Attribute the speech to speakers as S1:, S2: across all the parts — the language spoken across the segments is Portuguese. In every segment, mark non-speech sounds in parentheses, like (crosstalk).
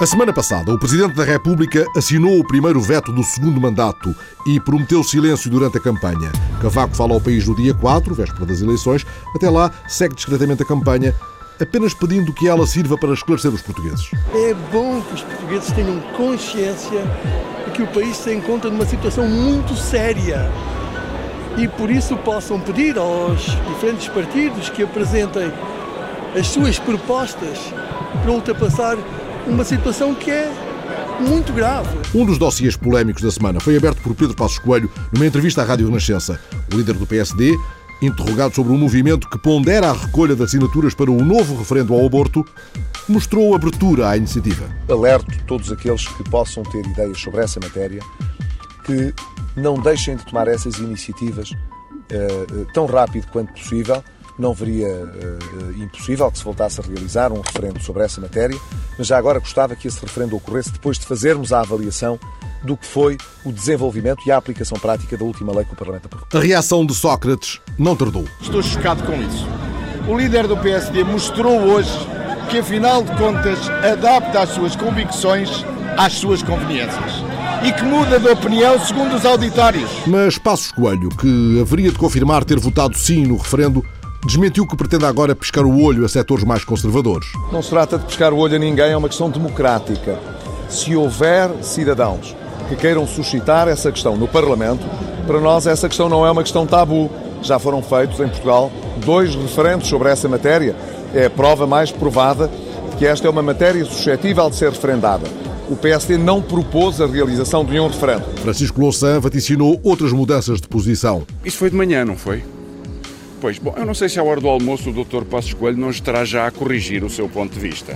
S1: A semana passada, o Presidente da República assinou o primeiro veto do segundo mandato e prometeu silêncio durante a campanha. Cavaco fala ao país no dia 4, véspera das eleições. Até lá, segue discretamente a campanha, apenas pedindo que ela sirva para esclarecer os portugueses.
S2: É bom que os portugueses tenham consciência de que o país se encontra numa situação muito séria e por isso possam pedir aos diferentes partidos que apresentem as suas propostas para ultrapassar uma situação que é muito grave.
S1: Um dos dossiês polémicos da semana foi aberto por Pedro Passos Coelho numa entrevista à Rádio Renascença. O líder do PSD, interrogado sobre um movimento que pondera a recolha de assinaturas para o novo referendo ao aborto, mostrou abertura à iniciativa.
S3: Alerto todos aqueles que possam ter ideias sobre essa matéria que não deixem de tomar essas iniciativas uh, tão rápido quanto possível. Não veria uh, impossível que se voltasse a realizar um referendo sobre essa matéria, mas já agora gostava que esse referendo ocorresse depois de fazermos a avaliação do que foi o desenvolvimento e a aplicação prática da última lei que o Parlamento aprovou.
S1: A reação de Sócrates não tardou.
S4: Estou chocado com isso. O líder do PSD mostrou hoje que, afinal de contas, adapta as suas convicções às suas conveniências e que muda de opinião segundo os auditórios.
S1: Mas Passos Coelho, que haveria de confirmar ter votado sim no referendo, desmentiu que pretende agora pescar o olho a setores mais conservadores.
S3: Não se trata de pescar o olho a ninguém, é uma questão democrática. Se houver cidadãos que queiram suscitar essa questão no Parlamento, para nós essa questão não é uma questão tabu. Já foram feitos em Portugal dois referendos sobre essa matéria. É a prova mais provada de que esta é uma matéria suscetível de ser referendada o PSD não propôs a realização de nenhum referendo.
S1: Francisco Louçã vaticinou outras mudanças de posição.
S5: Isso foi de manhã, não foi? Pois, bom, eu não sei se à hora do almoço o Dr. Passos Coelho não estará já a corrigir o seu ponto de vista.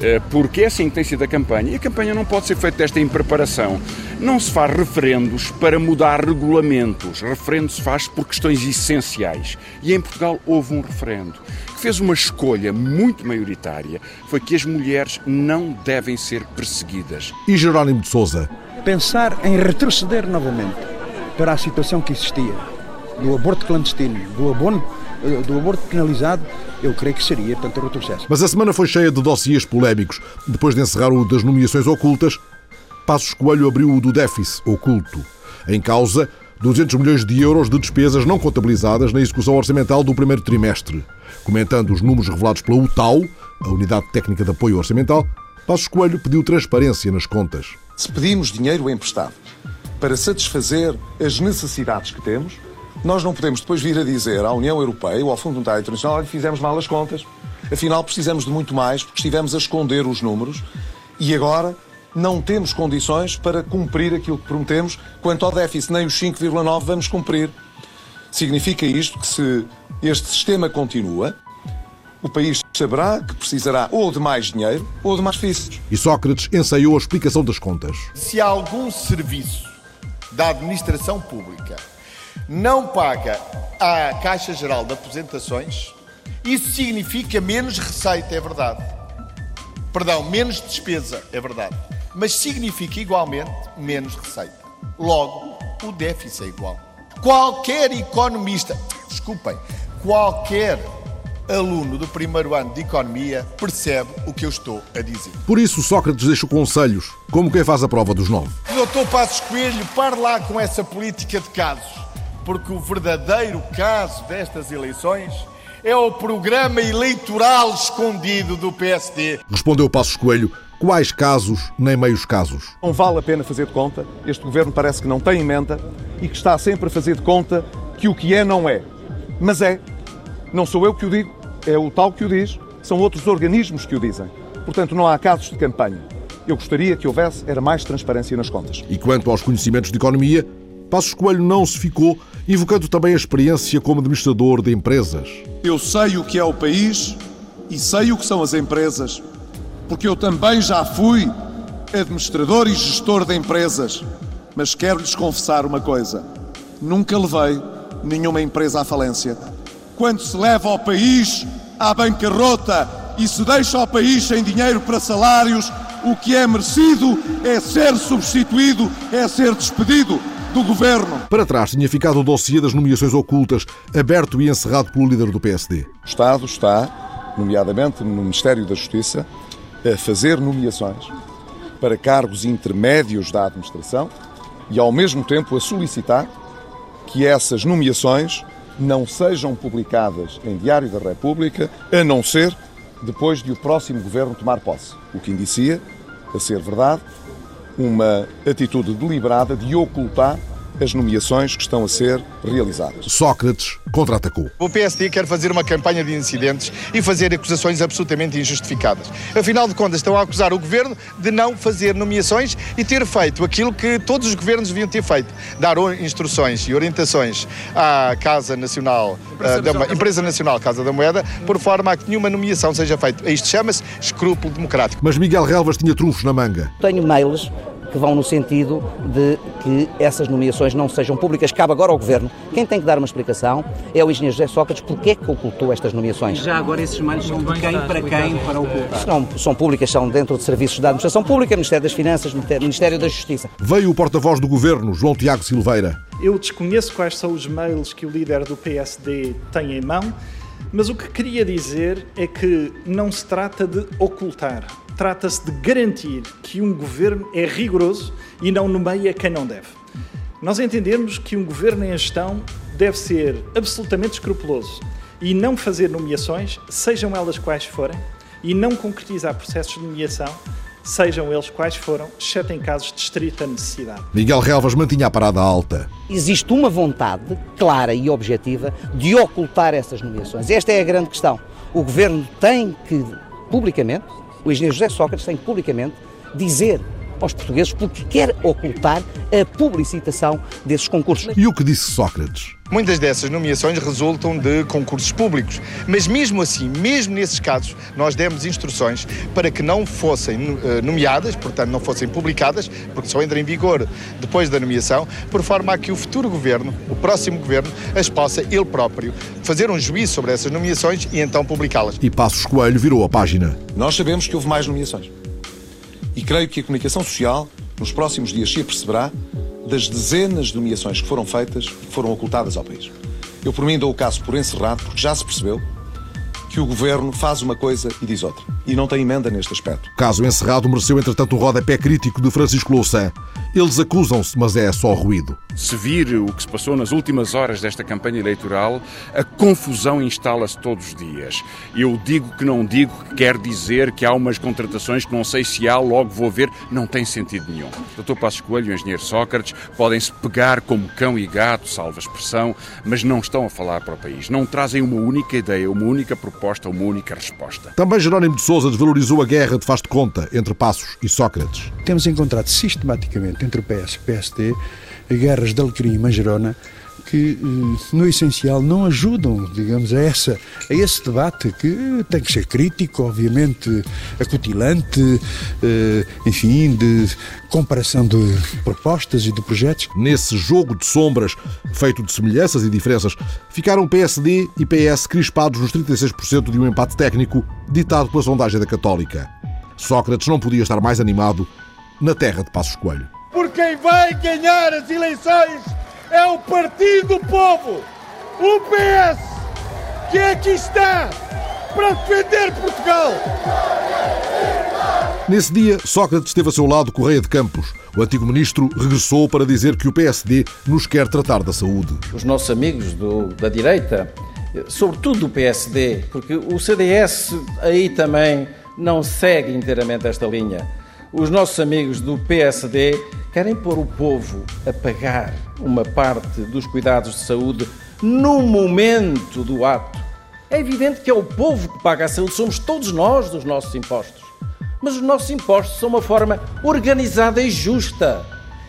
S5: Eh, porque é assim que tem sido a campanha. E a campanha não pode ser feita desta impreparação. Não se faz referendos para mudar regulamentos. Referendo se faz por questões essenciais. E em Portugal houve um referendo que fez uma escolha muito maioritária. Foi que as mulheres não devem ser perseguidas.
S1: E Jerónimo de Souza?
S6: Pensar em retroceder novamente para a situação que existia do aborto clandestino, do abono eh, do aborto penalizado, eu creio que seria, portanto, o retrocesso.
S1: Mas a semana foi cheia de dossiês polémicos. Depois de encerrar o das nomeações ocultas, Passos Coelho abriu o do déficit oculto. Em causa, 200 milhões de euros de despesas não contabilizadas na execução orçamental do primeiro trimestre. Comentando os números revelados pela UTAU, a Unidade Técnica de Apoio Orçamental, Passos Coelho pediu transparência nas contas.
S3: Se pedimos dinheiro emprestado para satisfazer as necessidades que temos, nós não podemos depois vir a dizer à União Europeia ou ao Fundo Monetário Internacional que fizemos mal as contas, afinal precisamos de muito mais porque estivemos a esconder os números e agora não temos condições para cumprir aquilo que prometemos. Quanto ao déficit, nem os 5,9 vamos cumprir. Significa isto que se este sistema continua, o país saberá que precisará ou de mais dinheiro ou de mais físicos.
S1: E Sócrates ensaiou a explicação das contas.
S4: Se há algum serviço da administração pública não paga à Caixa Geral de Aposentações, isso significa menos receita, é verdade. Perdão, menos despesa, é verdade. Mas significa igualmente menos receita. Logo, o déficit é igual. Qualquer economista, desculpem, qualquer aluno do primeiro ano de economia percebe o que eu estou a dizer.
S1: Por isso, Sócrates deixa conselhos, como quem faz a prova dos nove.
S4: Doutor Passos Coelho, pare lá com essa política de casos porque o verdadeiro caso destas eleições é o programa eleitoral escondido do PSD.
S1: Respondeu Passos Coelho. Quais casos, nem meios casos?
S3: Não vale a pena fazer de conta. Este governo parece que não tem emenda e que está sempre a fazer de conta que o que é não é. Mas é. Não sou eu que o digo, é o tal que o diz, são outros organismos que o dizem. Portanto, não há casos de campanha. Eu gostaria que houvesse era mais transparência nas contas.
S1: E quanto aos conhecimentos de economia, Passos Coelho não se ficou, invocando também a experiência como administrador de empresas.
S7: Eu sei o que é o país e sei o que são as empresas, porque eu também já fui administrador e gestor de empresas. Mas quero-lhes confessar uma coisa: nunca levei nenhuma empresa à falência. Quando se leva o país à bancarrota e se deixa o país sem dinheiro para salários, o que é merecido é ser substituído, é ser despedido do governo.
S1: Para trás tinha ficado o dossiê das nomeações ocultas, aberto e encerrado pelo líder do PSD.
S3: O Estado está, nomeadamente no Ministério da Justiça, a fazer nomeações para cargos intermédios da administração e, ao mesmo tempo, a solicitar que essas nomeações não sejam publicadas em Diário da República, a não ser depois de o próximo governo tomar posse. O que indicia, a ser verdade, uma atitude deliberada de ocultar as nomeações que estão a ser realizadas.
S1: Sócrates contra-atacou.
S4: O PSD quer fazer uma campanha de incidentes e fazer acusações absolutamente injustificadas. Afinal de contas, estão a acusar o governo de não fazer nomeações e ter feito aquilo que todos os governos deviam ter feito: dar instruções e orientações à Casa Nacional, Empresa, uh, da, Empresa Nacional Casa da Moeda, por forma a que nenhuma nomeação seja feita. Isto chama-se escrúpulo democrático.
S1: Mas Miguel Relvas tinha trunfos na manga.
S8: Tenho mails que vão no sentido de que essas nomeações não sejam públicas. Cabe agora ao Governo. Quem tem que dar uma explicação é o engenheiro José Sócrates porque é que ocultou estas nomeações.
S9: E já agora esses mails são de quem para quem para ocultar?
S8: Não, são públicas, são dentro de serviços da Administração Pública, Ministério das Finanças, Ministério da Justiça.
S1: Veio o porta-voz do Governo, João Tiago Silveira.
S10: Eu desconheço quais são os mails que o líder do PSD tem em mão, mas o que queria dizer é que não se trata de ocultar trata-se de garantir que um governo é rigoroso e não nomeia quem não deve. Nós entendemos que um governo em gestão deve ser absolutamente escrupuloso e não fazer nomeações, sejam elas quais forem, e não concretizar processos de nomeação, sejam eles quais foram, exceto em casos de estrita necessidade.
S1: Miguel Relvas mantinha a parada alta.
S8: Existe uma vontade clara e objetiva de ocultar essas nomeações. Esta é a grande questão. O governo tem que, publicamente, o engenheiro José Sócrates tem que publicamente dizer aos portugueses porque quer ocultar a publicitação desses concursos.
S1: E o que disse Sócrates?
S4: Muitas dessas nomeações resultam de concursos públicos, mas mesmo assim, mesmo nesses casos, nós demos instruções para que não fossem eh, nomeadas, portanto não fossem publicadas, porque só entra em vigor depois da nomeação, por forma a que o futuro governo, o próximo governo, as possa ele próprio fazer um juízo sobre essas nomeações e então publicá-las.
S1: E Passos Coelho virou a página.
S3: Nós sabemos que houve mais nomeações. E creio que a comunicação social, nos próximos dias, se aperceberá das dezenas de nomeações que foram feitas e que foram ocultadas ao país. Eu, por mim, dou o caso por encerrado, porque já se percebeu que o governo faz uma coisa e diz outra. E não tem emenda neste aspecto.
S1: O caso encerrado mereceu, entretanto, um rodapé crítico de Francisco Louçã. Eles acusam-se, mas é só ruído.
S5: Se vir o que se passou nas últimas horas desta campanha eleitoral, a confusão instala-se todos os dias. Eu digo que não digo, que quer dizer que há umas contratações que não sei se há, logo vou ver, não tem sentido nenhum. Doutor Passos Coelho e o engenheiro Sócrates podem-se pegar como cão e gato, salva expressão, mas não estão a falar para o país. Não trazem uma única ideia, uma única proposta, uma única resposta.
S1: Também Jerónimo de Sousa desvalorizou a guerra de faz de conta entre Passos e Sócrates.
S6: Temos encontrado sistematicamente entre o PS e o PSD guerras de Alecrim e Manjerona que eh, no essencial não ajudam, digamos, a, essa, a esse debate que tem que ser crítico, obviamente acutilante, eh, enfim, de comparação de propostas e de projetos.
S1: Nesse jogo de sombras, feito de semelhanças e diferenças, ficaram PSD e PS crispados nos 36% de um empate técnico ditado pela sondagem da Católica. Sócrates não podia estar mais animado na terra de Passos Coelho
S11: quem vai ganhar as eleições é o Partido do Povo, o PS, que aqui está para defender Portugal.
S1: Nesse dia, Sócrates teve a seu lado Correia de Campos. O antigo ministro regressou para dizer que o PSD nos quer tratar da saúde.
S12: Os nossos amigos do, da direita, sobretudo do PSD, porque o CDS aí também não segue inteiramente esta linha. Os nossos amigos do PSD querem pôr o povo a pagar uma parte dos cuidados de saúde no momento do ato. É evidente que é o povo que paga a saúde, somos todos nós dos nossos impostos. Mas os nossos impostos são uma forma organizada e justa.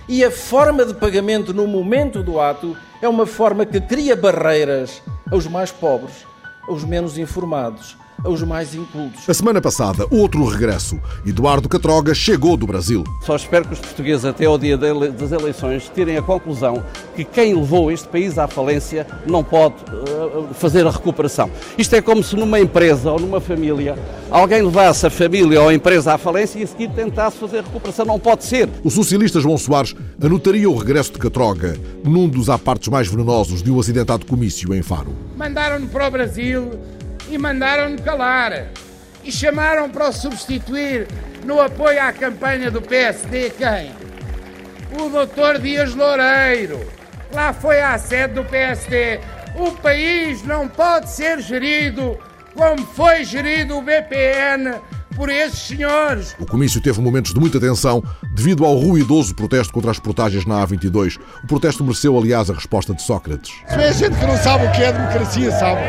S12: E a forma de pagamento no momento do ato é uma forma que cria barreiras aos mais pobres, aos menos informados, aos mais incultos.
S1: A semana passada, outro regresso. Eduardo Catroga chegou do Brasil.
S13: Só espero que os portugueses, até ao dia das eleições, tirem a conclusão que quem levou este país à falência não pode uh, fazer a recuperação. Isto é como se numa empresa ou numa família alguém levasse a família ou a empresa à falência e a seguir tentasse fazer a recuperação. Não pode ser.
S1: O socialista João Soares anotaria o regresso de Catroga num dos apartes mais venenosos de um acidentado comício em Faro.
S14: Mandaram-no para o Brasil e mandaram-no calar. E chamaram para o substituir no apoio à campanha do PSD quem? O doutor Dias Loureiro. Lá foi à sede do PSD. O país não pode ser gerido como foi gerido o BPN por esses senhores.
S1: O comício teve momentos de muita tensão devido ao ruidoso protesto contra as portagens na A22. O protesto mereceu, aliás, a resposta de Sócrates.
S11: Se é gente que não sabe o que é democracia, sabe,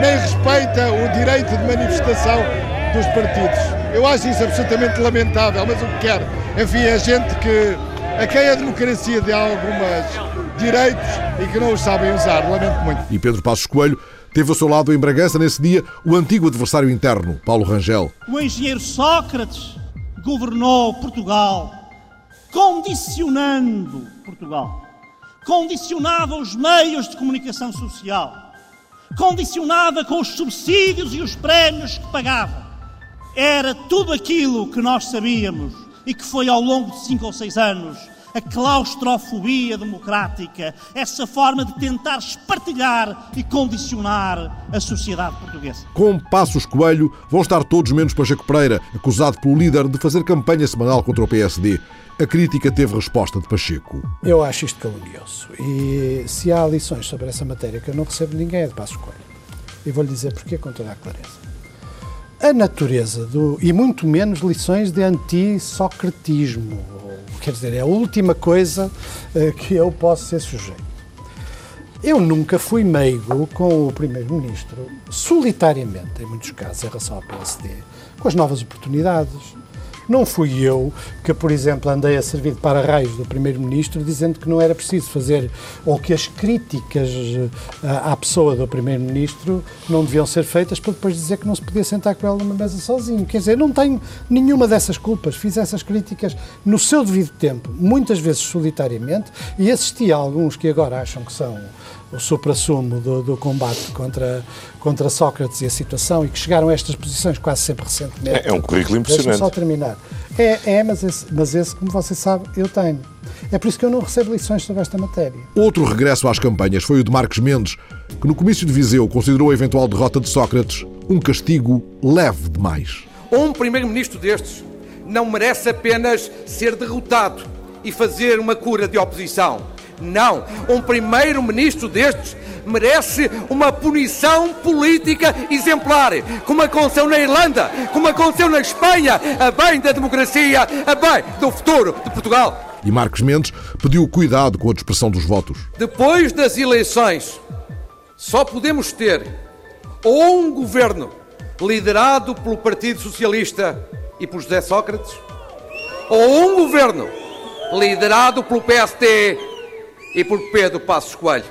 S11: nem respeita o direito de manifestação dos partidos. Eu acho isso absolutamente lamentável, mas o que quero, enfim, é gente que a quem a democracia dá alguns direitos e que não os sabem usar. Lamento muito.
S1: E Pedro Passos Coelho teve ao seu lado em Bragança nesse dia o antigo adversário interno, Paulo Rangel.
S15: O engenheiro Sócrates governou Portugal, condicionando Portugal, condicionava os meios de comunicação social, condicionava com os subsídios e os prémios que pagava. Era tudo aquilo que nós sabíamos e que foi ao longo de cinco ou seis anos a claustrofobia democrática, essa forma de tentar espartilhar e condicionar a sociedade portuguesa.
S1: Com Passos Coelho vão estar todos menos Pacheco Pereira, acusado pelo líder de fazer campanha semanal contra o PSD. A crítica teve resposta de Pacheco.
S16: Eu acho isto calunioso. E se há lições sobre essa matéria que eu não recebo ninguém é de Passos Coelho. E vou-lhe dizer porquê com toda a clareza a natureza do, e muito menos lições de anti-socratismo. Quer dizer, é a última coisa uh, que eu posso ser sujeito. Eu nunca fui meigo com o Primeiro-Ministro, solitariamente, em muitos casos, em relação ao PSD, com as novas oportunidades, não fui eu que, por exemplo, andei a servir de para-raios do Primeiro-Ministro dizendo que não era preciso fazer, ou que as críticas eh, à pessoa do Primeiro-Ministro não deviam ser feitas para depois dizer que não se podia sentar com ela numa mesa sozinho. Quer dizer, não tenho nenhuma dessas culpas. Fiz essas críticas no seu devido tempo, muitas vezes solitariamente, e assisti a alguns que agora acham que são o supra-sumo do, do, combate contra, contra Sócrates e a situação e que chegaram a estas posições quase sempre recentemente.
S17: É, é um currículo impressionante.
S16: só terminar. É, é mas, esse, mas esse, como você sabe, eu tenho. É por isso que eu não recebo lições sobre esta matéria.
S1: Outro regresso às campanhas foi o de Marcos Mendes, que no comício de Viseu considerou a eventual derrota de Sócrates um castigo leve demais.
S18: Um primeiro-ministro destes não merece apenas ser derrotado e fazer uma cura de oposição não. Um primeiro-ministro destes merece uma punição política exemplar, como aconteceu na Irlanda, como aconteceu na Espanha, a bem da democracia, a bem do futuro de Portugal.
S1: E Marcos Mendes pediu cuidado com a dispersão dos votos.
S18: Depois das eleições, só podemos ter ou um governo liderado pelo Partido Socialista e por José Sócrates, ou um governo liderado pelo PST e por Pedro Passos Coelho.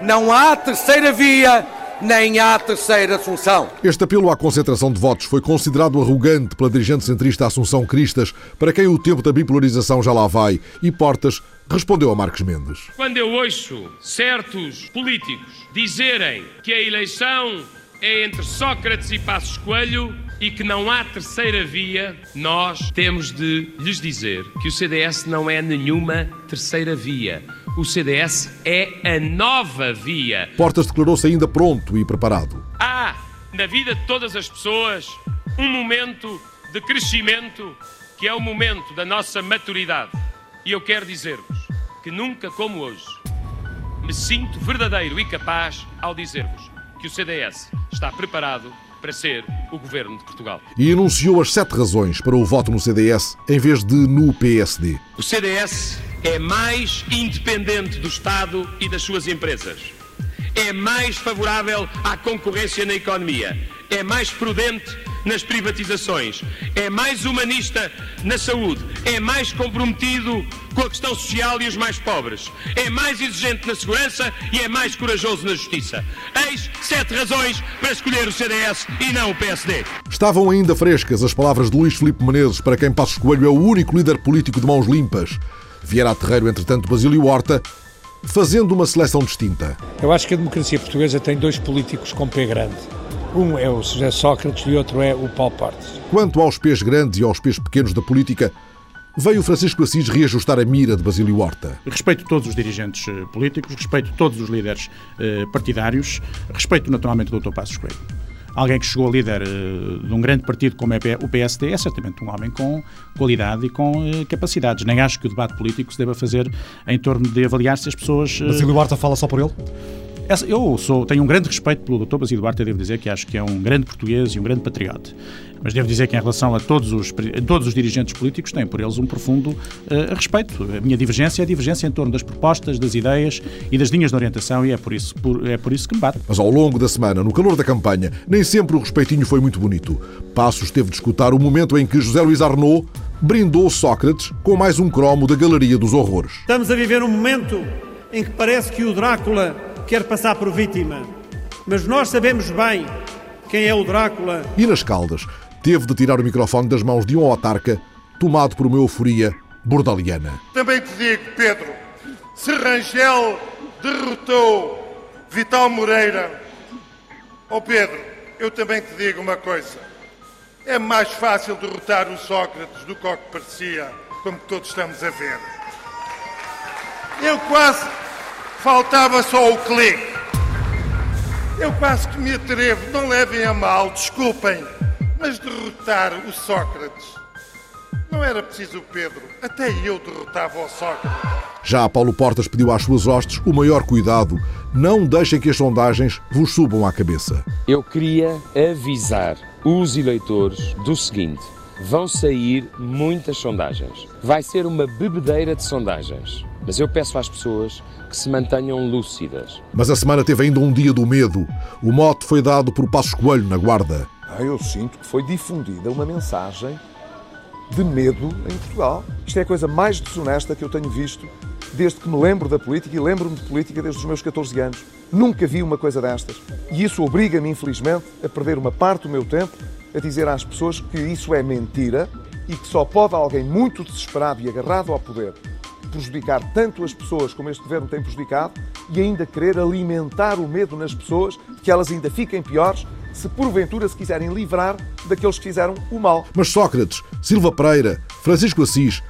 S18: Não há terceira via, nem há terceira Assunção.
S1: Este apelo à concentração de votos foi considerado arrogante pela dirigente centrista Assunção Cristas, para quem o tempo da bipolarização já lá vai, e Portas respondeu a Marcos Mendes.
S19: Quando eu ouço certos políticos dizerem que a eleição é entre Sócrates e Passos Coelho, e que não há terceira via, nós temos de lhes dizer que o CDS não é nenhuma terceira via o CDS é a nova via.
S1: Portas declarou-se ainda pronto e preparado.
S19: Há na vida de todas as pessoas um momento de crescimento que é o momento da nossa maturidade. E eu quero dizer-vos que nunca como hoje me sinto verdadeiro e capaz ao dizer-vos que o CDS está preparado para ser o governo de Portugal.
S1: E enunciou as sete razões para o voto no CDS em vez de no PSD.
S19: O CDS é mais independente do Estado e das suas empresas. É mais favorável à concorrência na economia. É mais prudente nas privatizações. É mais humanista na saúde. É mais comprometido com a questão social e os mais pobres. É mais exigente na segurança e é mais corajoso na justiça. Eis sete razões para escolher o CDS e não o PSD.
S1: Estavam ainda frescas as palavras de Luís Filipe Menezes, para quem Passos Coelho é o único líder político de mãos limpas. Vieira a terreiro, entretanto, Basílio Horta, fazendo uma seleção distinta.
S20: Eu acho que a democracia portuguesa tem dois políticos com pé grande. Um é o José Sócrates e outro é o Paulo Portes.
S1: Quanto aos pés grandes e aos pés pequenos da política, veio Francisco Assis reajustar a mira de Basílio Horta.
S21: Respeito todos os dirigentes eh, políticos, respeito todos os líderes eh, partidários, respeito naturalmente o Dr. Passos Coelho. alguém que chegou a líder uh, de um grande partido como é o PSD é certamente um homem com qualidade e com capacidades. Nem acho que o debate político se deva fazer em torno de avaliar se as pessoas.
S17: Basílio Barta fala só por ele?
S21: Eu sou, tenho um grande respeito pelo Dr. Basílio Duarte, devo dizer que acho que é um grande português e um grande patriota. Mas devo dizer que, em relação a todos os, a todos os dirigentes políticos, tenho por eles um profundo uh, respeito. A minha divergência é a divergência em torno das propostas, das ideias e das linhas de orientação, e é por isso, por, é por isso que me bato.
S1: Mas ao longo da semana, no calor da campanha, nem sempre o respeitinho foi muito bonito. Passos teve de escutar o momento em que José Luís Arnaud brindou Sócrates com mais um cromo da Galeria dos Horrores.
S22: Estamos a viver um momento em que parece que o Drácula quer passar por vítima. Mas nós sabemos bem quem é o Drácula.
S1: E nas Caldas, teve de tirar o microfone das mãos de um autarca tomado por uma euforia bordaliana.
S23: Também te digo, Pedro, se Rangel derrotou Vital Moreira, ó oh Pedro, eu também te digo uma coisa. É mais fácil derrotar o Sócrates do que o que parecia, como todos estamos a ver. Eu quase Faltava só o clique. Eu quase que me atrevo, não levem a mal, desculpem, mas derrotar o Sócrates. Não era preciso o Pedro, até eu derrotava o Sócrates.
S1: Já Paulo Portas pediu às suas hostes o maior cuidado. Não deixem que as sondagens vos subam à cabeça.
S24: Eu queria avisar os eleitores do seguinte: vão sair muitas sondagens. Vai ser uma bebedeira de sondagens. Mas eu peço às pessoas que se mantenham lúcidas.
S1: Mas a semana teve ainda um dia do medo. O mote foi dado por Passos Coelho na Guarda.
S3: Ah, eu sinto que foi difundida uma mensagem de medo em Portugal. Isto é a coisa mais desonesta que eu tenho visto desde que me lembro da política e lembro-me de política desde os meus 14 anos. Nunca vi uma coisa destas. E isso obriga-me, infelizmente, a perder uma parte do meu tempo a dizer às pessoas que isso é mentira e que só pode alguém muito desesperado e agarrado ao poder prejudicar tanto as pessoas como este governo tem prejudicado e ainda querer alimentar o medo nas pessoas de que elas ainda fiquem piores se porventura se quiserem livrar daqueles que fizeram o mal.
S1: Mas Sócrates, Silva Pereira, Francisco Assis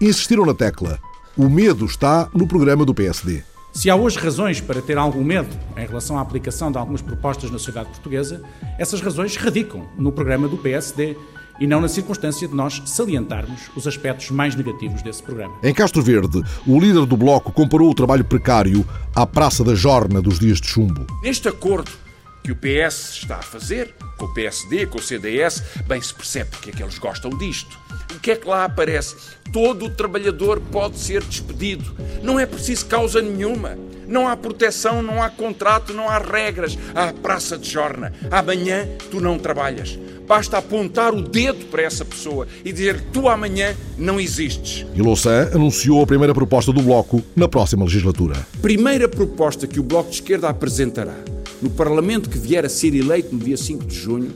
S1: insistiram na tecla. O medo está no programa do PSD.
S21: Se há hoje razões para ter algum medo em relação à aplicação de algumas propostas na sociedade portuguesa, essas razões radicam no programa do PSD e não na circunstância de nós salientarmos os aspectos mais negativos desse programa.
S1: Em Castro Verde, o líder do Bloco comparou o trabalho precário à Praça da Jorna dos dias de chumbo.
S5: Neste acordo que o PS está a fazer, com o PSD, com o CDS, bem se percebe porque é que eles gostam disto. O que é que lá aparece? Todo o trabalhador pode ser despedido. Não é preciso causa nenhuma. Não há proteção, não há contrato, não há regras. Há praça de jorna. Amanhã tu não trabalhas. Basta apontar o dedo para essa pessoa e dizer tu amanhã não existes.
S1: E Louçã anunciou a primeira proposta do Bloco na próxima legislatura.
S5: Primeira proposta que o Bloco de Esquerda apresentará no Parlamento que vier a ser eleito no dia 5 de junho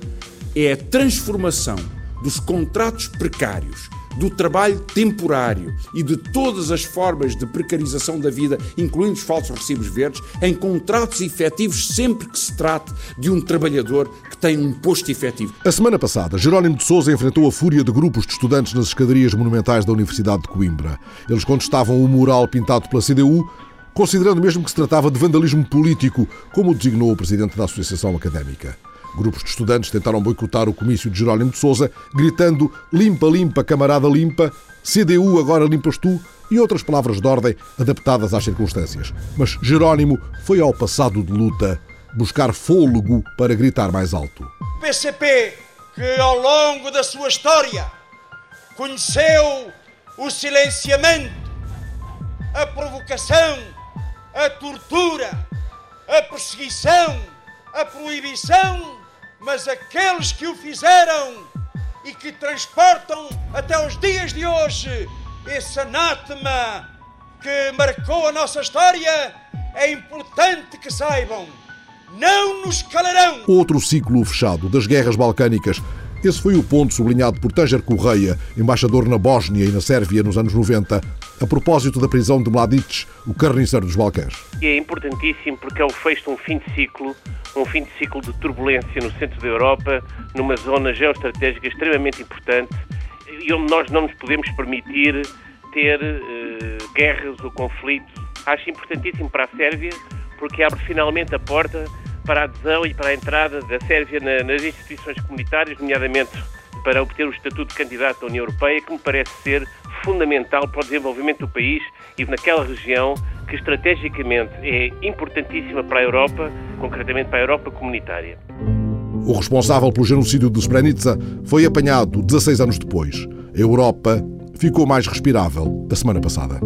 S5: é a transformação dos contratos precários do trabalho temporário e de todas as formas de precarização da vida, incluindo os falsos recibos verdes, em contratos efetivos sempre que se trate de um trabalhador que tem um imposto efetivo.
S1: A semana passada, Jerónimo de Sousa enfrentou a fúria de grupos de estudantes nas escadarias monumentais da Universidade de Coimbra. Eles contestavam o mural pintado pela CDU, considerando mesmo que se tratava de vandalismo político, como o designou o presidente da Associação Académica. Grupos de estudantes tentaram boicotar o comício de Jerónimo de Sousa, gritando limpa, limpa, camarada limpa, CDU agora limpas tu e outras palavras de ordem adaptadas às circunstâncias. Mas Jerónimo foi ao passado de luta buscar fôlego para gritar mais alto.
S22: PCP, que ao longo da sua história conheceu o silenciamento, a provocação, a tortura, a perseguição, a proibição mas aqueles que o fizeram e que transportam até os dias de hoje esse anátema que marcou a nossa história, é importante que saibam, não nos calarão.
S1: Outro ciclo fechado das guerras balcânicas esse foi o ponto sublinhado por Tanger Correia, embaixador na Bósnia e na Sérvia nos anos 90, a propósito da prisão de Mladic, o carniceiro dos Balcãs.
S25: É importantíssimo porque é o fecho de um fim de ciclo, um fim de ciclo de turbulência no centro da Europa, numa zona geoestratégica extremamente importante e onde nós não nos podemos permitir ter uh, guerras ou conflitos. Acho importantíssimo para a Sérvia porque abre finalmente a porta para a adesão e para a entrada da Sérvia nas instituições comunitárias, nomeadamente para obter o estatuto de candidato à União Europeia, que me parece ser fundamental para o desenvolvimento do país e naquela região que estrategicamente é importantíssima para a Europa, concretamente para a Europa comunitária.
S1: O responsável pelo genocídio de Srebrenica foi apanhado 16 anos depois. A Europa ficou mais respirável a semana passada.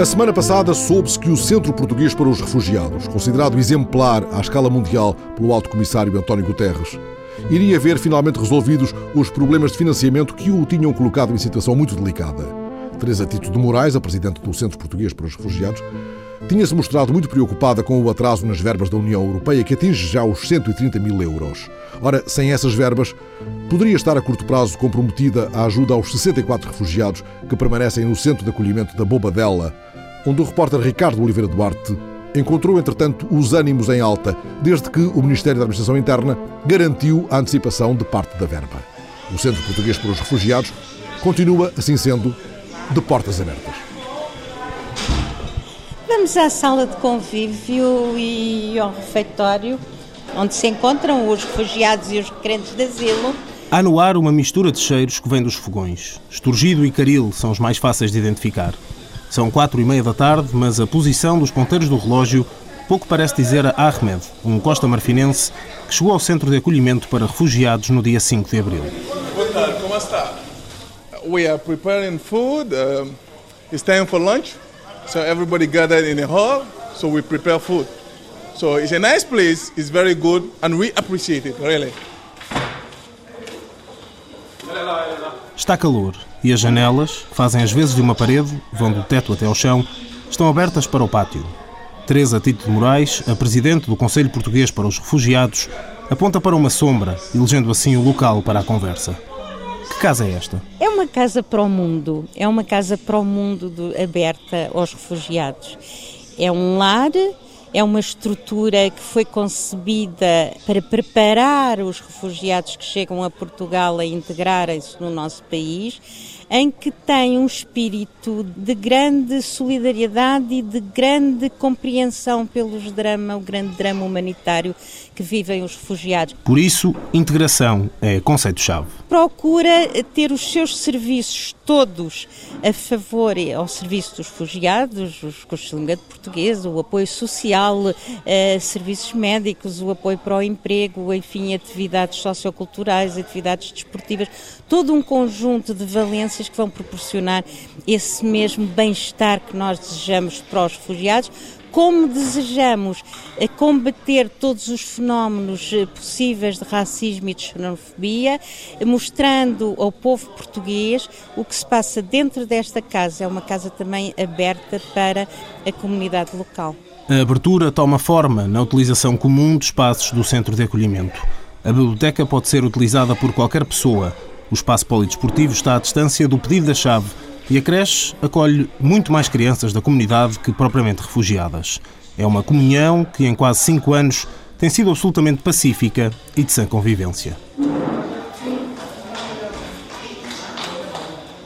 S1: A semana passada soube-se que o Centro Português para os Refugiados, considerado exemplar à escala mundial pelo Alto Comissário António Guterres, iria ver finalmente resolvidos os problemas de financiamento que o tinham colocado em situação muito delicada. Teresa Tito de Moraes, a presidente do Centro Português para os Refugiados, tinha-se mostrado muito preocupada com o atraso nas verbas da União Europeia, que atinge já os 130 mil euros. Ora, sem essas verbas, poderia estar a curto prazo comprometida a ajuda aos 64 refugiados que permanecem no centro de acolhimento da Bobadela, onde o repórter Ricardo Oliveira Duarte encontrou, entretanto, os ânimos em alta, desde que o Ministério da Administração Interna garantiu a antecipação de parte da verba. O Centro Português para os Refugiados continua, assim sendo, de portas abertas.
S26: Vamos à sala de convívio e ao refeitório, onde se encontram os refugiados e os requerentes de asilo.
S27: Há no ar uma mistura de cheiros que vem dos fogões. Esturgido e caril são os mais fáceis de identificar. São quatro e meia da tarde, mas a posição dos ponteiros do relógio pouco parece dizer a Ahmed, um costa-marfinense que chegou ao centro de acolhimento para refugiados no dia 5 de abril.
S28: Boa tarde, como está? We are preparing food. Uh, it's time for lunch. So everybody gathered in the hall, so we prepare food. So it's a nice place, it's very good, and we appreciate it, really.
S27: Está calor e as janelas, que fazem as vezes de uma parede, vão do teto até ao chão, estão abertas para o pátio. Teresa Tito de Moraes, a presidente do Conselho Português para os Refugiados, aponta para uma sombra, elegendo assim o local para a conversa. Casa é esta?
S26: É uma casa para o mundo, é uma casa para o mundo do, aberta aos refugiados. É um lar é uma estrutura que foi concebida para preparar os refugiados que chegam a Portugal a integrarem-se no nosso país em que tem um espírito de grande solidariedade e de grande compreensão pelos drama, o grande drama humanitário que vivem os refugiados.
S27: Por isso, integração é conceito-chave.
S26: Procura ter os seus serviços todos a favor ao serviço dos refugiados, os cursos de língua de português, o apoio social, eh, serviços médicos, o apoio para o emprego, enfim, atividades socioculturais, atividades desportivas, todo um conjunto de valências que vão proporcionar esse mesmo bem-estar que nós desejamos para os refugiados, como desejamos eh, combater todos os fenómenos eh, possíveis de racismo e de xenofobia, mostrando ao povo português o que se passa dentro desta casa. É uma casa também aberta para a comunidade local.
S27: A abertura toma forma na utilização comum de espaços do centro de acolhimento. A biblioteca pode ser utilizada por qualquer pessoa, o espaço polidesportivo está à distância do pedido da chave e a creche acolhe muito mais crianças da comunidade que propriamente refugiadas. É uma comunhão que, em quase cinco anos, tem sido absolutamente pacífica e de sã convivência.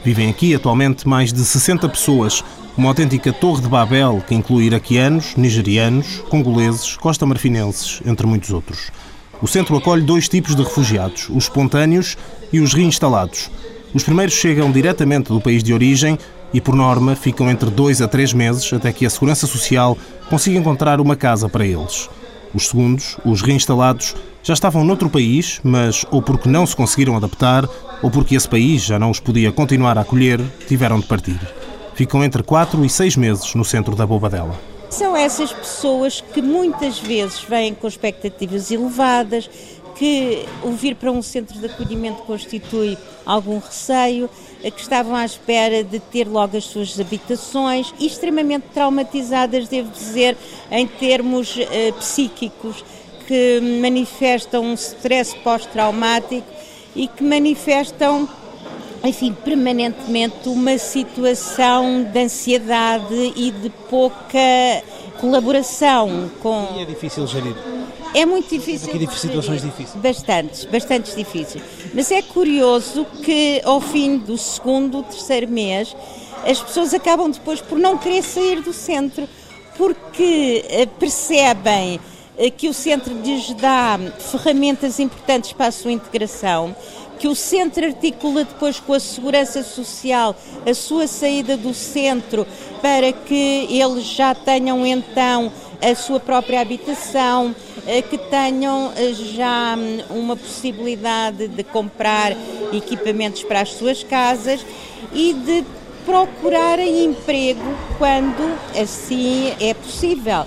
S27: Vivem aqui atualmente mais de 60 pessoas, uma autêntica torre de Babel que inclui iraquianos, nigerianos, congoleses, costa-marfinenses, entre muitos outros. O centro acolhe dois tipos de refugiados, os espontâneos e os reinstalados. Os primeiros chegam diretamente do país de origem e, por norma, ficam entre dois a três meses até que a Segurança Social consiga encontrar uma casa para eles. Os segundos, os reinstalados, já estavam noutro país, mas ou porque não se conseguiram adaptar, ou porque esse país já não os podia continuar a acolher, tiveram de partir. Ficam entre quatro e seis meses no centro da Bobadela.
S26: São essas pessoas que muitas vezes vêm com expectativas elevadas, que o vir para um centro de acolhimento constitui algum receio, que estavam à espera de ter logo as suas habitações extremamente traumatizadas, devo dizer, em termos uh, psíquicos, que manifestam um stress pós-traumático e que manifestam enfim, permanentemente uma situação de ansiedade e de pouca colaboração com.
S27: E é difícil gerir.
S26: É muito difícil.
S27: Aqui situações difíceis.
S26: Bastantes, bastantes difíceis. Mas é curioso que ao fim do segundo, terceiro mês, as pessoas acabam depois por não querer sair do centro, porque eh, percebem eh, que o centro lhes dá ferramentas importantes para a sua integração, que o centro articula depois com a segurança social a sua saída do centro para que eles já tenham então a sua própria habitação, eh, que tenham eh, já hum, uma possibilidade de comprar equipamentos para as suas casas e de procurarem emprego quando assim é possível.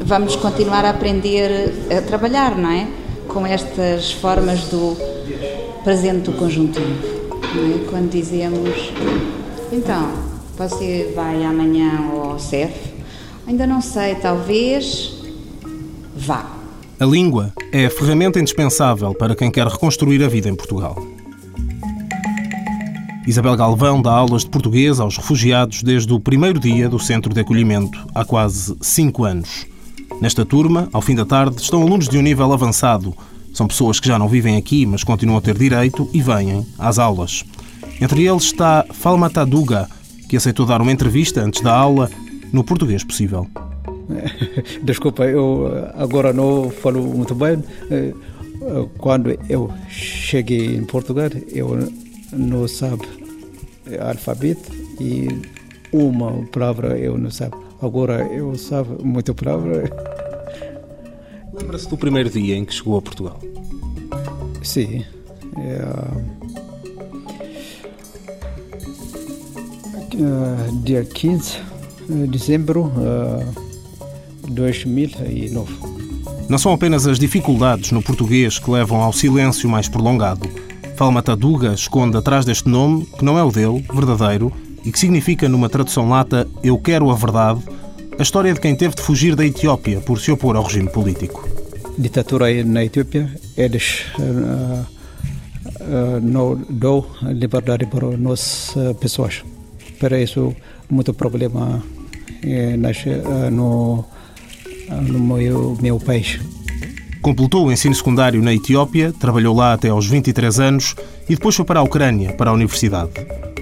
S29: Vamos continuar a aprender a trabalhar, não é? Com estas formas do presente do conjuntivo. É? Quando dizemos, então, você vai amanhã ao CEF? Ainda não sei, talvez vá.
S27: A língua é a ferramenta indispensável para quem quer reconstruir a vida em Portugal. Isabel Galvão dá aulas de português aos refugiados desde o primeiro dia do centro de acolhimento, há quase cinco anos. Nesta turma, ao fim da tarde, estão alunos de um nível avançado. São pessoas que já não vivem aqui, mas continuam a ter direito e vêm às aulas. Entre eles está Falmata Duga, que aceitou dar uma entrevista antes da aula no português possível. (laughs)
S30: Desculpa, eu agora não falo muito bem. Eh, quando eu cheguei em Portugal, eu não sabe alfabeto e uma palavra eu não sabe. Agora eu sabe muita palavra.
S27: Lembra-se do primeiro dia em que chegou a Portugal?
S30: Sim. É, uh, dia 15 de dezembro de uh, 2009.
S27: Não são apenas as dificuldades no português que levam ao silêncio mais prolongado. Falmataduga esconde atrás deste nome, que não é o dele, verdadeiro, e que significa, numa tradução lata, Eu quero a verdade, a história de quem teve de fugir da Etiópia por se opor ao regime político.
S30: Ditadura na Etiópia, eles uh, não dão liberdade para nós pessoas. Para isso, muito problema eh, no, no meu, meu país.
S27: Completou o ensino secundário na Etiópia, trabalhou lá até aos 23 anos e depois foi para a Ucrânia, para a universidade.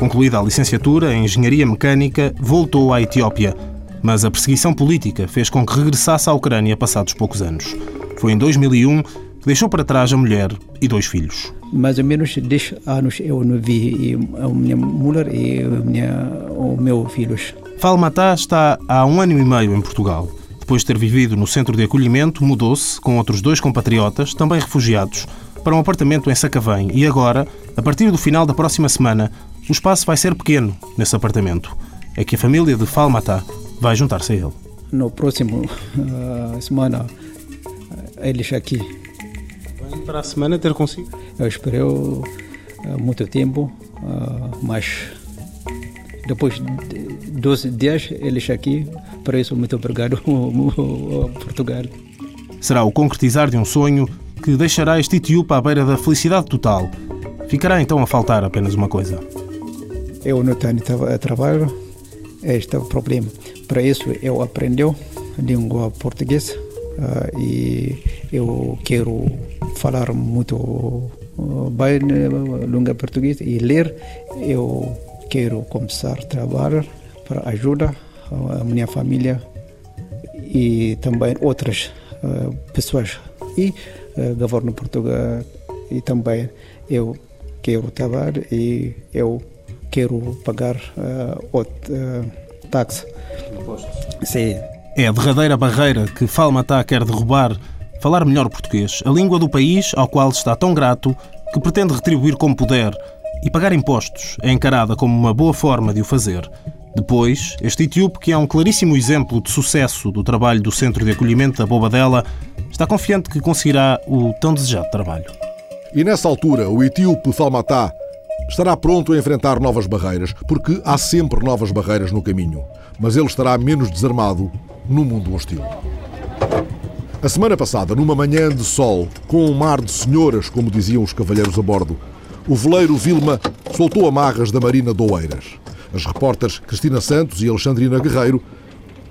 S27: Concluída a licenciatura em Engenharia Mecânica, voltou à Etiópia, mas a perseguição política fez com que regressasse à Ucrânia passados poucos anos. Foi em 2001 que deixou para trás a mulher e dois filhos.
S30: Mais ou menos 10 anos eu não vi a minha mulher e os meus filhos.
S27: Falmatá está há um ano e meio em Portugal. Depois de ter vivido no centro de acolhimento, mudou-se, com outros dois compatriotas, também refugiados, para um apartamento em Sacavém e agora, a partir do final da próxima semana, o espaço vai ser pequeno nesse apartamento. É que a família de Falmatá vai juntar-se a ele.
S30: No próximo uh, semana, eles aqui.
S27: Para a semana ter consigo?
S30: Eu esperei uh, muito tempo, uh, mas depois de 12 dias eles aqui. Por isso, muito obrigado, (laughs) Portugal.
S27: Será o concretizar de um sonho que deixará este Etiúpa à beira da felicidade total. Ficará então a faltar apenas uma coisa.
S30: Eu não tenho trabalho, este é o problema. Para isso, eu aprendi língua portuguesa uh, e eu quero falar muito bem língua portuguesa e ler. Eu quero começar a trabalhar para ajudar a minha família e também outras uh, pessoas e uh, governo Portugal e também eu quero trabalhar e eu quero pagar uh, outro, uh, táxi. Sim.
S27: É a derradeira barreira que Falmatá quer derrubar, falar melhor português, a língua do país ao qual está tão grato que pretende retribuir como puder e pagar impostos é encarada como uma boa forma de o fazer. Depois, este etíope, que é um claríssimo exemplo de sucesso do trabalho do Centro de Acolhimento da Bobadela, está confiante que conseguirá o tão desejado trabalho.
S1: E nessa altura, o etíope Falmatá estará pronto a enfrentar novas barreiras, porque há sempre novas barreiras no caminho, mas ele estará menos desarmado no mundo hostil. A semana passada, numa manhã de sol, com um mar de senhoras, como diziam os cavalheiros a bordo, o veleiro Vilma soltou amarras da Marina de Oeiras. As repórteres Cristina Santos e Alexandrina Guerreiro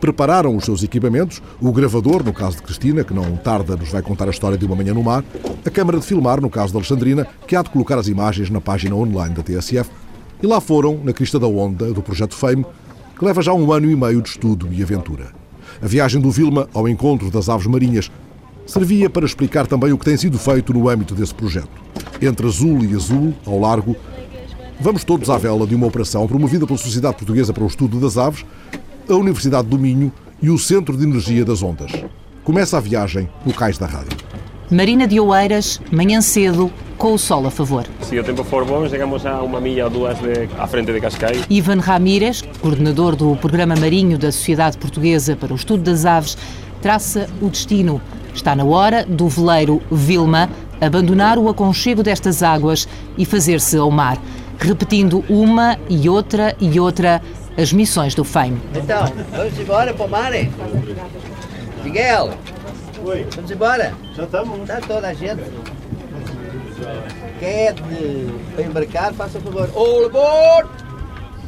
S1: prepararam os seus equipamentos, o gravador, no caso de Cristina, que não tarda nos vai contar a história de uma manhã no mar, a câmara de filmar, no caso de Alexandrina, que há de colocar as imagens na página online da TSF, e lá foram, na crista da onda do projeto Fame, que leva já um ano e meio de estudo e aventura. A viagem do Vilma ao encontro das aves marinhas servia para explicar também o que tem sido feito no âmbito desse projeto. Entre azul e azul, ao largo, vamos todos à vela de uma operação promovida pela Sociedade Portuguesa para o Estudo das Aves, a Universidade do Minho e o Centro de Energia das Ondas. Começa a viagem no cais da rádio.
S31: Marina de Oeiras, manhã cedo, com o sol a favor.
S32: Se o tempo for bom, chegamos a uma milha ou duas de, à frente de Cascais.
S31: Ivan Ramírez, coordenador do Programa Marinho da Sociedade Portuguesa para o Estudo das Aves, traça o destino. Está na hora do veleiro Vilma abandonar o aconchego destas águas e fazer-se ao mar, repetindo uma e outra e outra as missões do FAME.
S33: Então, vamos embora para o mar? hein? Miguel,
S34: Oi,
S33: vamos embora?
S34: já estamos.
S33: Está toda a gente. Quem é de, embarcar, faça o favor. All aboard!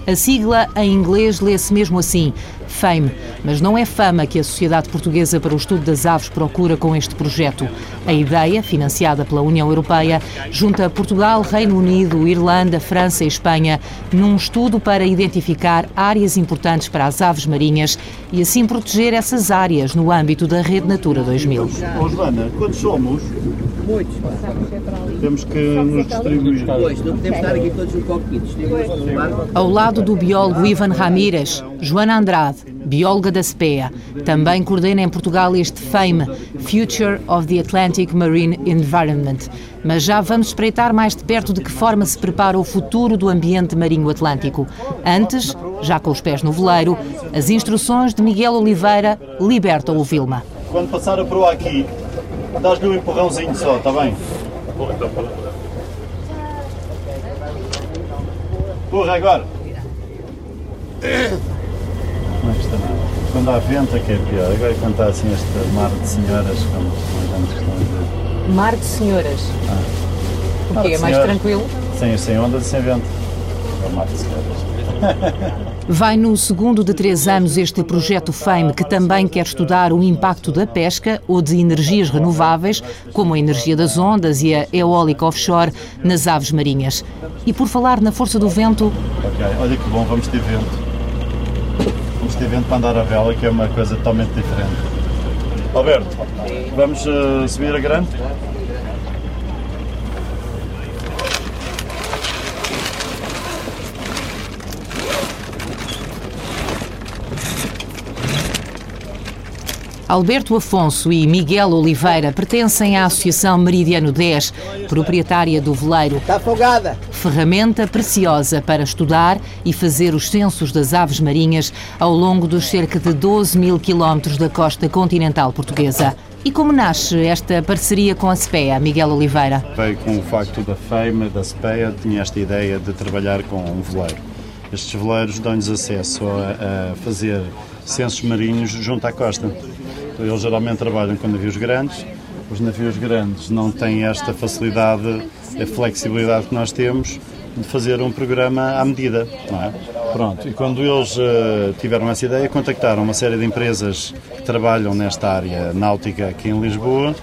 S31: A sigla em inglês lê-se mesmo assim, FAME, mas não é fama que a Sociedade Portuguesa para o Estudo das Aves procura com este projeto. A ideia, financiada pela União Europeia, junta Portugal, Reino Unido, Irlanda, França e Espanha num estudo para identificar áreas importantes para as aves marinhas e assim proteger essas áreas no âmbito da Rede Natura 2000.
S34: Ô, Joana, quando somos,
S33: Muitos.
S34: temos que nos distribuir.
S33: Pois, não podemos estar aqui todos no cockpit.
S31: Ao lado do biólogo Ivan Ramírez, Joana Andrade, bióloga da SPEA, também coordena em Portugal este FAME, Future of the Atlantic Marine Environment. Mas já vamos espreitar mais de perto de que forma se prepara o futuro do ambiente marinho atlântico. Antes, já com os pés no veleiro, as instruções de Miguel Oliveira libertam o Vilma.
S34: Quando passar a proa aqui, dás-lhe um empurrãozinho só, está bem? Porra, agora! Como é que está? Quando há vento é que é pior. Agora quando está assim este mar de senhoras, como a gente costuma dizer.
S31: Mar de senhoras.
S34: Mar
S31: Porque
S34: de
S31: é mais
S34: senhoras.
S31: tranquilo?
S34: Sem, sem onda e sem vento. É o mar de senhoras. (laughs)
S31: Vai no segundo de três anos este projeto FAME, que também quer estudar o impacto da pesca ou de energias renováveis, como a energia das ondas e a eólica offshore, nas aves marinhas. E por falar na força do vento,
S34: Ok, olha que bom, vamos ter vento. Vamos ter vento para andar a vela, que é uma coisa totalmente diferente. Alberto, vamos eh, subir a grande?
S31: Alberto Afonso e Miguel Oliveira pertencem à Associação Meridiano 10, proprietária do veleiro.
S33: Está afogada!
S31: Ferramenta preciosa para estudar e fazer os censos das aves marinhas ao longo dos cerca de 12 mil quilómetros da costa continental portuguesa. E como nasce esta parceria com a SPEA, Miguel Oliveira?
S34: Veio com o facto da FEIMA, da SPEA, tinha esta ideia de trabalhar com um veleiro. Estes veleiros dão-nos acesso a, a fazer censos marinhos junto à costa. Então, eles geralmente trabalham com navios grandes. Os navios grandes não têm esta facilidade, a flexibilidade que nós temos de fazer um programa à medida. Não é? Pronto, e quando eles eh, tiveram essa ideia, contactaram uma série de empresas que trabalham nesta área náutica aqui em Lisboa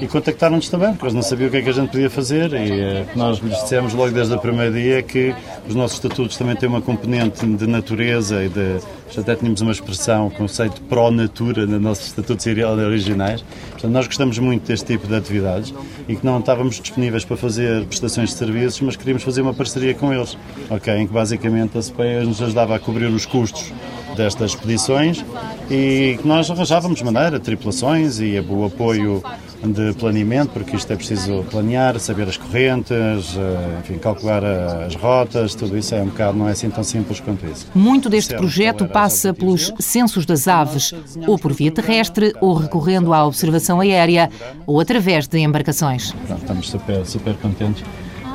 S34: e contactaram-nos também, porque eles não sabiam o que é que a gente podia fazer e eh, nós lhes dissemos logo desde o primeiro dia é que os nossos estatutos também têm uma componente de natureza e de. Já até tínhamos uma expressão, um conceito pró-natura nos nossos estatutos originais. Portanto, nós gostamos muito deste tipo de atividades e que não estávamos disponíveis para fazer prestações de serviços, mas queríamos fazer uma parceria com eles, ok? Em que basicamente a CPEA nos ajudava a cobrir os custos destas expedições e que nós arranjávamos maneira, tripulações e o apoio de planeamento, porque isto é preciso planear, saber as correntes, eh, enfim, calcular as rotas, tudo isso é um bocado, não é assim tão simples quanto isso.
S31: Muito deste
S34: Certo,
S31: projeto passa pelos censos das aves, ou por via terrestre, ou recorrendo à observação aérea, ou através de embarcações.
S34: Pronto, estamos super, super contentes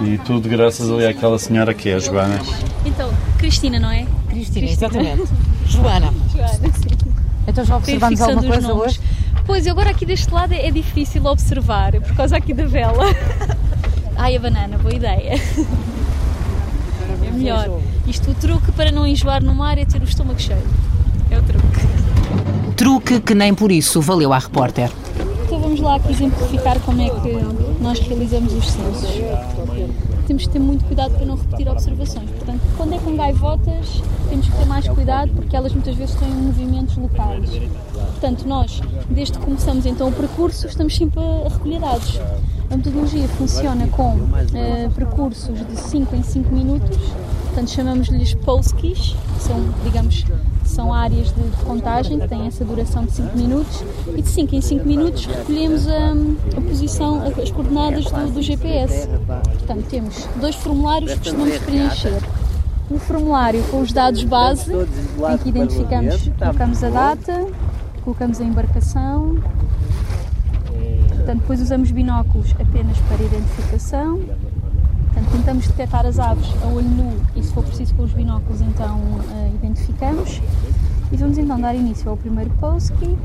S34: e tudo graças ali àquela senhora que é a Joana.
S17: Então, Cristina, não é?
S31: Cristina, exatamente. (laughs) Joana.
S17: Joana, sim.
S31: Então já observamos alguma coisa
S17: nomes.
S31: hoje?
S17: Pois, agora aqui deste lado é difícil observar, por causa aqui da vela. (laughs) Ai, a banana, boa ideia. É melhor. Isto, o truque para não enjoar no mar é ter o estômago cheio. É o truque.
S31: Truque que nem por isso valeu à repórter.
S17: Vamos lá aqui exemplificar como é que nós realizamos os censos. Temos que ter muito cuidado para não repetir observações. Portanto, quando é com gaivotas, temos que ter mais cuidado porque elas muitas vezes têm movimentos locais. Portanto, nós, desde que começamos então o percurso, estamos sempre a recolher dados. A metodologia funciona com eh, percursos de 5 em 5 minutos, portanto chamamos-lhes polskis, são, digamos, são áreas de, contagem que têm essa duração de 5 minutos e de 5 em 5 minutos recolhemos a, a posição, as coordenadas do, do GPS. Portanto, temos dois formulários que costumamos preencher. Um formulário com os dados base, em que identificamos, colocamos a data, colocamos a embarcação, Portanto, depois usamos binóculos apenas para identificação. Tentamos detectar as aves a olho nu e, se for preciso, com os binóculos, então uh, identificamos. E vamos então dar início ao primeiro postkey.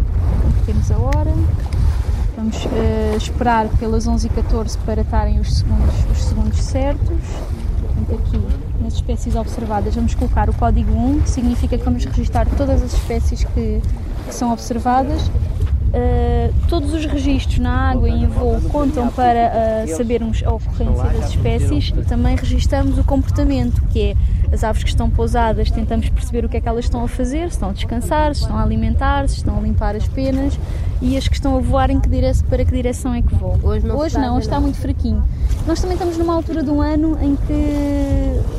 S17: Temos a hora. Vamos uh, esperar pelas 11h14 para estarem os segundos, os segundos certos. Portanto, aqui, nas espécies observadas, vamos colocar o código 1, que significa que vamos registrar todas as espécies que, que são observadas Uh, todos os registros na água e em voo contam para uh, sabermos a ocorrência das espécies. Também registramos o comportamento, que é as aves que estão pousadas, tentamos perceber o que é que elas estão a fazer, se estão a descansar, se estão a alimentar, se estão a limpar as penas e as que estão a voar em que direção, para que direção é que voam. Hoje não, hoje, não, hoje está muito fraquinho. Nós também estamos numa altura do ano em que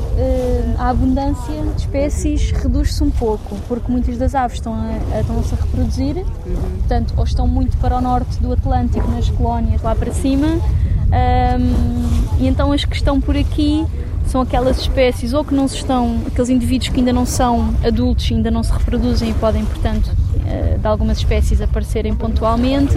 S17: a abundância de espécies reduz-se um pouco, porque muitas das aves estão a, a, estão -se a reproduzir, uhum. portanto, ou estão muito para o norte do Atlântico, nas colónias lá para cima, um, e então as que estão por aqui são aquelas espécies ou que não estão, aqueles indivíduos que ainda não são adultos, ainda não se reproduzem e podem, portanto, eh, de algumas espécies aparecerem pontualmente.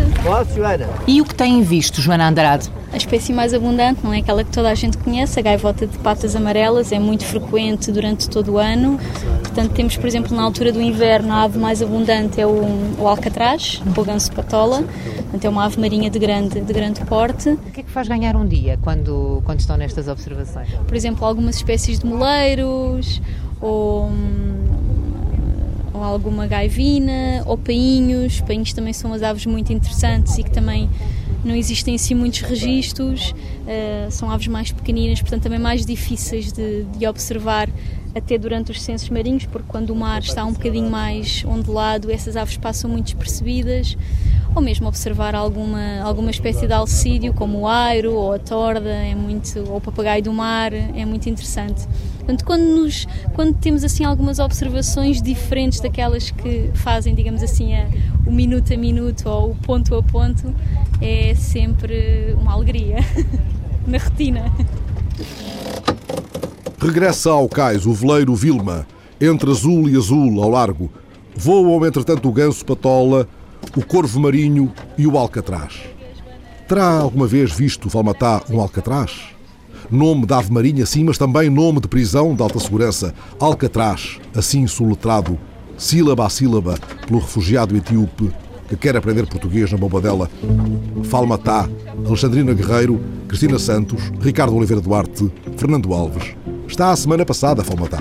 S31: E o que têm visto, Joana Andrade?
S17: A espécie mais abundante não é aquela que toda a gente conhece, a gaivota de patas amarelas, é muito frequente durante todo o ano. Portanto, temos, por exemplo, na altura do inverno, a ave mais abundante é o, o alcatraz, o ganso patola. Portanto, é uma ave marinha de grande, de grande porte.
S31: O que é que faz ganhar um dia quando, quando estão nestas observações?
S17: Por exemplo, algumas espécies de moleiros, ou ou alguma gaivina, ou painhos. Painhos também são as aves muito interessantes e que também não existem assim muitos registros, uh, são aves mais pequeninas, portanto também mais difíceis de, de, observar até durante os censos marinhos, porque quando o mar está um bocadinho mais ondulado, essas aves passam muito despercebidas, ou mesmo observar alguma, alguma espécie de alcídio, como o airo ou a torda, é muito, ou o papagaio do mar, é muito interessante. Portanto, quando, nos, quando temos assim algumas observações diferentes daquelas que fazem, digamos assim, a, o minuto a minuto ou o ponto a ponto, é sempre uma alegria (laughs) na retina.
S1: Regressa ao cais o veleiro Vilma, entre azul e azul ao largo. Voam, entretanto, o ganso patola, o corvo marinho e o alcatraz. Terá alguma vez visto Valmatá um alcatraz? nome da ave marinha, sim, mas também nome de prisão de alta segurança, Alcatraz, assim soletrado, sílaba a sílaba, pelo refugiado etíope que quer aprender português na Bombadela. Falmatá, Alexandrina Guerreiro, Cristina Santos, Ricardo Oliveira Duarte, Fernando Alves. Está a semana passada, Falmatá.